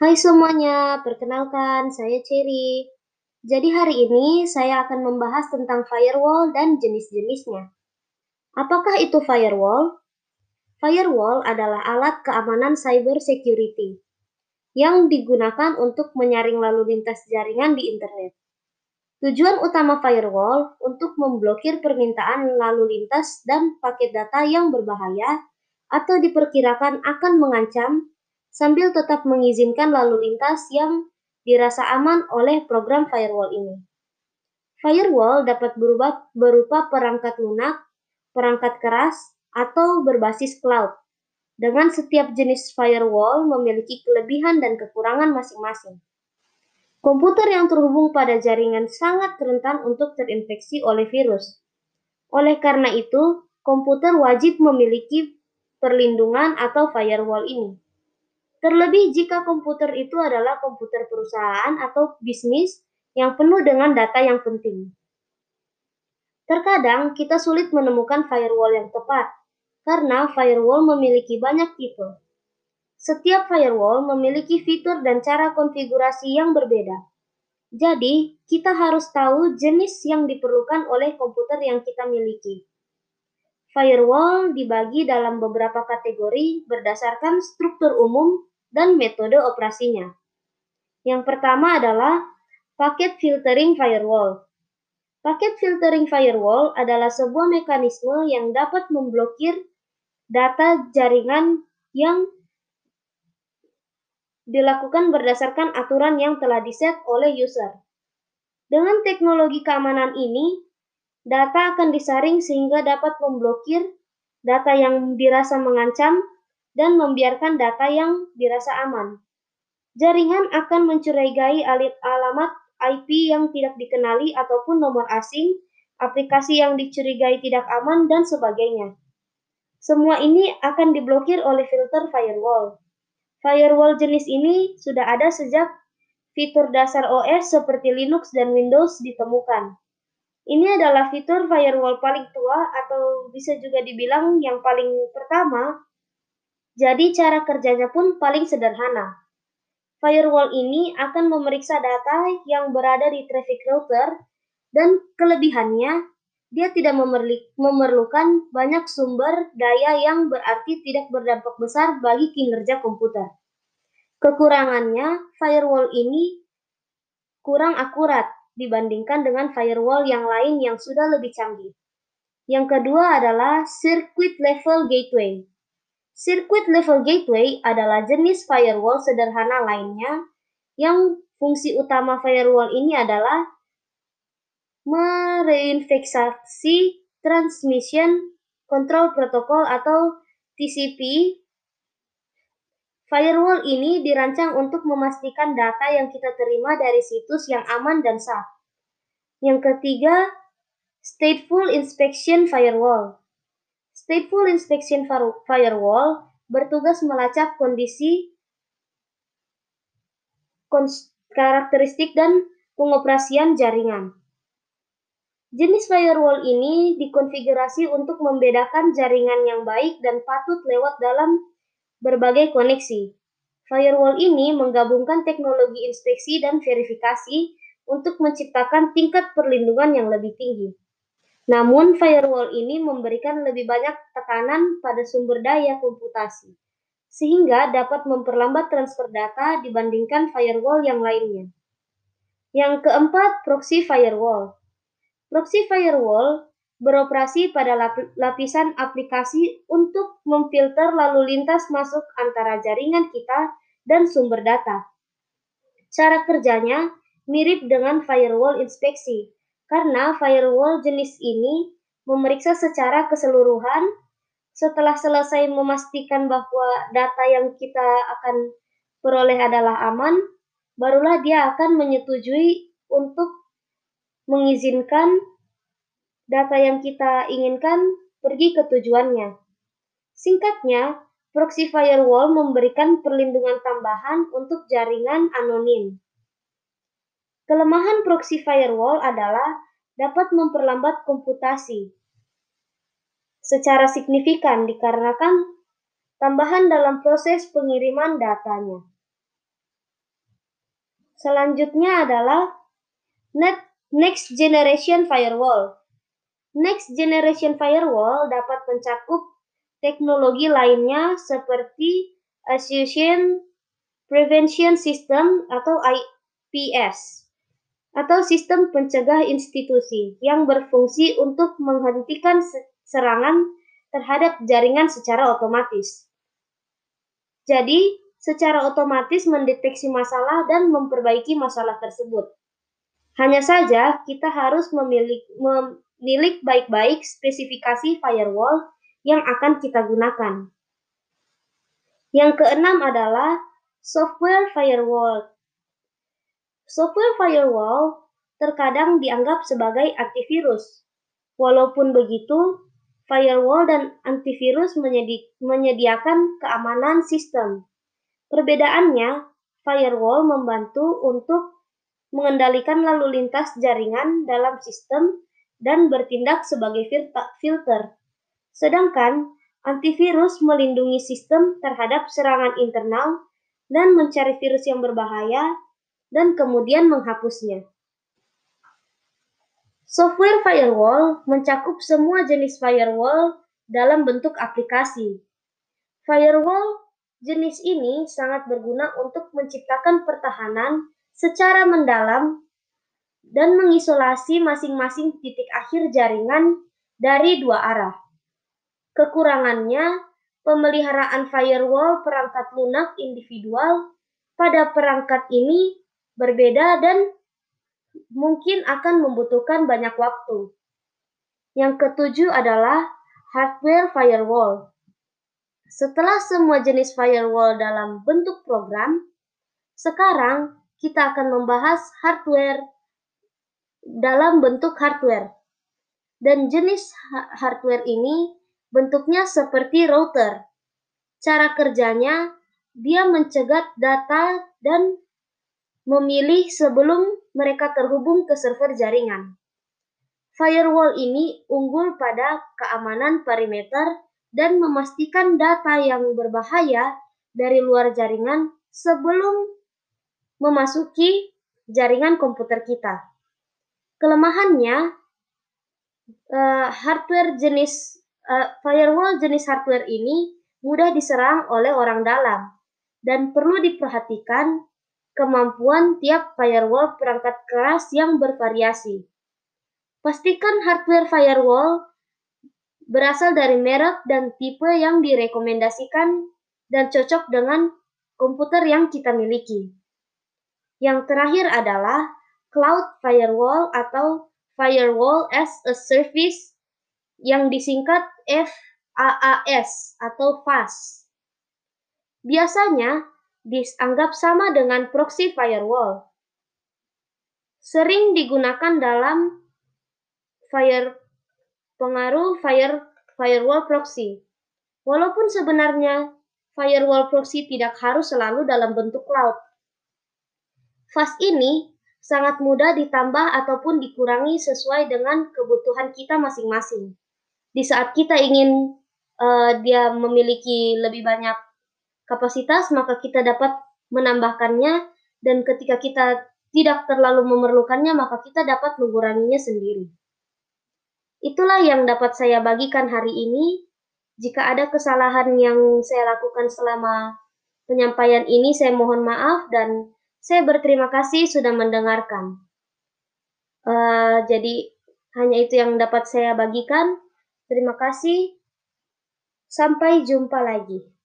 Hai semuanya, perkenalkan saya Cherry. Jadi hari ini saya akan membahas tentang firewall dan jenis-jenisnya. Apakah itu firewall? Firewall adalah alat keamanan cyber security yang digunakan untuk menyaring lalu lintas jaringan di internet. Tujuan utama firewall untuk memblokir permintaan lalu lintas dan paket data yang berbahaya atau diperkirakan akan mengancam sambil tetap mengizinkan lalu lintas yang dirasa aman oleh program firewall ini. Firewall dapat berubah berupa perangkat lunak, perangkat keras, atau berbasis cloud. Dengan setiap jenis firewall memiliki kelebihan dan kekurangan masing-masing. Komputer yang terhubung pada jaringan sangat rentan untuk terinfeksi oleh virus. Oleh karena itu, komputer wajib memiliki perlindungan atau firewall ini. Terlebih jika komputer itu adalah komputer perusahaan atau bisnis yang penuh dengan data yang penting. Terkadang kita sulit menemukan firewall yang tepat, karena firewall memiliki banyak tipe. Setiap firewall memiliki fitur dan cara konfigurasi yang berbeda. Jadi, kita harus tahu jenis yang diperlukan oleh komputer yang kita miliki. Firewall dibagi dalam beberapa kategori berdasarkan struktur umum dan metode operasinya. Yang pertama adalah paket filtering firewall. Paket filtering firewall adalah sebuah mekanisme yang dapat memblokir data jaringan yang dilakukan berdasarkan aturan yang telah diset oleh user. Dengan teknologi keamanan ini, data akan disaring sehingga dapat memblokir data yang dirasa mengancam dan membiarkan data yang dirasa aman. Jaringan akan mencurigai alamat IP yang tidak dikenali ataupun nomor asing, aplikasi yang dicurigai tidak aman, dan sebagainya. Semua ini akan diblokir oleh filter firewall. Firewall jenis ini sudah ada sejak fitur dasar OS seperti Linux dan Windows ditemukan. Ini adalah fitur firewall paling tua atau bisa juga dibilang yang paling pertama jadi cara kerjanya pun paling sederhana. Firewall ini akan memeriksa data yang berada di traffic router dan kelebihannya dia tidak memerlukan banyak sumber daya yang berarti tidak berdampak besar bagi kinerja komputer. Kekurangannya, firewall ini kurang akurat dibandingkan dengan firewall yang lain yang sudah lebih canggih. Yang kedua adalah circuit level gateway. Circuit level gateway adalah jenis firewall sederhana lainnya yang fungsi utama firewall ini adalah mereinfeksi transmission control protocol atau TCP. Firewall ini dirancang untuk memastikan data yang kita terima dari situs yang aman dan sah. Yang ketiga, stateful inspection firewall. Stateful Inspection Firewall bertugas melacak kondisi, karakteristik, dan pengoperasian jaringan. Jenis firewall ini dikonfigurasi untuk membedakan jaringan yang baik dan patut lewat dalam berbagai koneksi. Firewall ini menggabungkan teknologi inspeksi dan verifikasi untuk menciptakan tingkat perlindungan yang lebih tinggi. Namun, firewall ini memberikan lebih banyak tekanan pada sumber daya komputasi, sehingga dapat memperlambat transfer data dibandingkan firewall yang lainnya. Yang keempat, proxy firewall. Proxy firewall beroperasi pada lapisan aplikasi untuk memfilter lalu lintas masuk antara jaringan kita dan sumber data. Cara kerjanya mirip dengan firewall inspeksi, karena firewall jenis ini memeriksa secara keseluruhan setelah selesai memastikan bahwa data yang kita akan peroleh adalah aman, barulah dia akan menyetujui untuk mengizinkan data yang kita inginkan pergi ke tujuannya. Singkatnya, proxy firewall memberikan perlindungan tambahan untuk jaringan anonim. Kelemahan proxy firewall adalah dapat memperlambat komputasi secara signifikan dikarenakan tambahan dalam proses pengiriman datanya. Selanjutnya adalah Next Generation Firewall. Next Generation Firewall dapat mencakup teknologi lainnya seperti Association Prevention System atau IPS atau sistem pencegah institusi yang berfungsi untuk menghentikan serangan terhadap jaringan secara otomatis. Jadi, secara otomatis mendeteksi masalah dan memperbaiki masalah tersebut. Hanya saja, kita harus memiliki, menilik baik-baik spesifikasi firewall yang akan kita gunakan. Yang keenam adalah software firewall. Software firewall terkadang dianggap sebagai antivirus. Walaupun begitu, firewall dan antivirus menyedi menyediakan keamanan sistem. Perbedaannya, firewall membantu untuk mengendalikan lalu lintas jaringan dalam sistem dan bertindak sebagai filter. Sedangkan antivirus melindungi sistem terhadap serangan internal dan mencari virus yang berbahaya dan kemudian menghapusnya. Software firewall mencakup semua jenis firewall dalam bentuk aplikasi. Firewall jenis ini sangat berguna untuk menciptakan pertahanan secara mendalam dan mengisolasi masing-masing titik akhir jaringan dari dua arah. Kekurangannya, pemeliharaan firewall perangkat lunak individual pada perangkat ini berbeda dan mungkin akan membutuhkan banyak waktu. Yang ketujuh adalah hardware firewall. Setelah semua jenis firewall dalam bentuk program, sekarang kita akan membahas hardware dalam bentuk hardware. Dan jenis hardware ini bentuknya seperti router. Cara kerjanya, dia mencegat data dan memilih sebelum mereka terhubung ke server jaringan. Firewall ini unggul pada keamanan perimeter dan memastikan data yang berbahaya dari luar jaringan sebelum memasuki jaringan komputer kita. Kelemahannya, uh, hardware jenis uh, firewall jenis hardware ini mudah diserang oleh orang dalam dan perlu diperhatikan kemampuan tiap firewall perangkat keras yang bervariasi. Pastikan hardware firewall berasal dari merek dan tipe yang direkomendasikan dan cocok dengan komputer yang kita miliki. Yang terakhir adalah Cloud Firewall atau Firewall as a Service yang disingkat FAAS atau FAS. Biasanya dianggap sama dengan proxy firewall. Sering digunakan dalam fire pengaruh fire firewall proxy. Walaupun sebenarnya firewall proxy tidak harus selalu dalam bentuk cloud. FAS ini sangat mudah ditambah ataupun dikurangi sesuai dengan kebutuhan kita masing-masing. Di saat kita ingin uh, dia memiliki lebih banyak kapasitas, maka kita dapat menambahkannya dan ketika kita tidak terlalu memerlukannya, maka kita dapat menguranginya sendiri. Itulah yang dapat saya bagikan hari ini. Jika ada kesalahan yang saya lakukan selama penyampaian ini, saya mohon maaf dan saya berterima kasih sudah mendengarkan. Uh, jadi hanya itu yang dapat saya bagikan. Terima kasih. Sampai jumpa lagi.